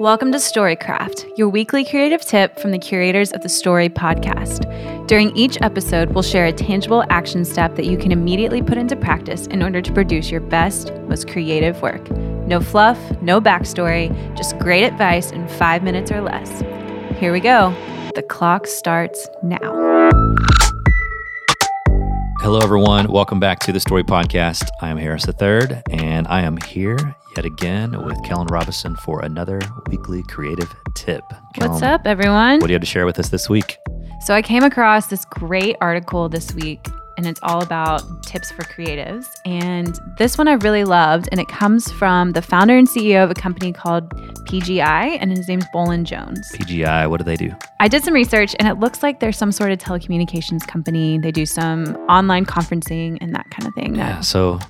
Welcome to Storycraft, your weekly creative tip from the curators of the Story podcast. During each episode, we'll share a tangible action step that you can immediately put into practice in order to produce your best, most creative work. No fluff, no backstory, just great advice in five minutes or less. Here we go. The clock starts now. Hello, everyone. Welcome back to the Story Podcast. I am Harris III, and I am here yet again with Kellen Robinson for another weekly creative tip. Kellen, What's up, everyone? What do you have to share with us this week? So, I came across this great article this week and it's all about tips for creatives. And this one I really loved, and it comes from the founder and CEO of a company called PGI, and his name's Boland Jones. PGI, what do they do? I did some research, and it looks like they're some sort of telecommunications company. They do some online conferencing and that kind of thing. Yeah, so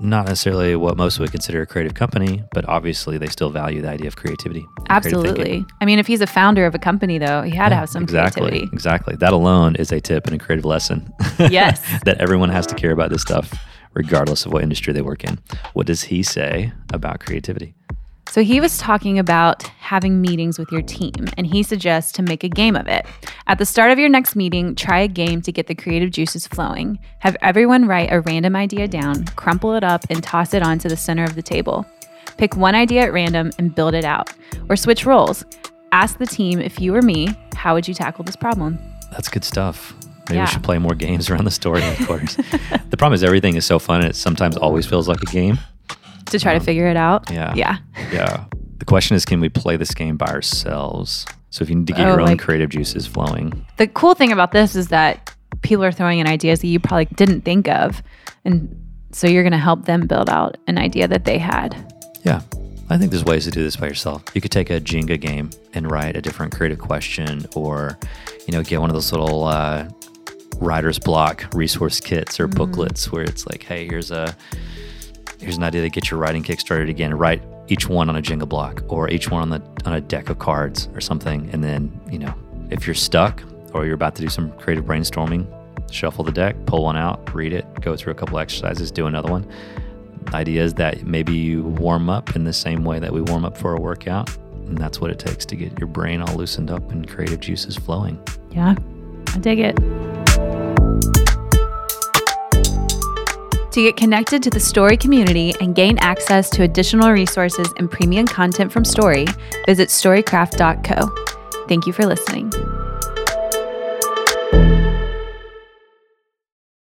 not necessarily what most would consider a creative company, but obviously they still value the idea of creativity. Absolutely. I mean, if he's a founder of a company, though, he had yeah, to have some exactly, creativity. Exactly. That alone is a tip and a creative lesson. Yes. that everyone has to care about this stuff, regardless of what industry they work in. What does he say about creativity? So he was talking about having meetings with your team, and he suggests to make a game of it. At the start of your next meeting, try a game to get the creative juices flowing. Have everyone write a random idea down, crumple it up, and toss it onto the center of the table. Pick one idea at random and build it out. Or switch roles. Ask the team if you were me, how would you tackle this problem? That's good stuff. Maybe yeah. we should play more games around the story headquarters. the problem is everything is so fun and it sometimes always feels like a game to try um, to figure it out. Yeah. Yeah. Yeah. The question is, can we play this game by ourselves? So if you need to get oh, your own like, creative juices flowing. The cool thing about this is that people are throwing in ideas that you probably didn't think of. And so you're going to help them build out an idea that they had. Yeah. I think there's ways to do this by yourself. You could take a Jenga game and write a different creative question or, you know, get one of those little uh, writer's block resource kits or mm-hmm. booklets where it's like, hey, here's a here's an idea to get your writing kick started again. Write each one on a Jenga block or each one on the on a deck of cards or something. And then, you know, if you're stuck or you're about to do some creative brainstorming, shuffle the deck, pull one out, read it, go through a couple exercises, do another one. The idea is that maybe you warm up in the same way that we warm up for a workout. And that's what it takes to get your brain all loosened up and creative juices flowing. Yeah, I dig it. To get connected to the Story community and gain access to additional resources and premium content from Story, visit storycraft.co. Thank you for listening.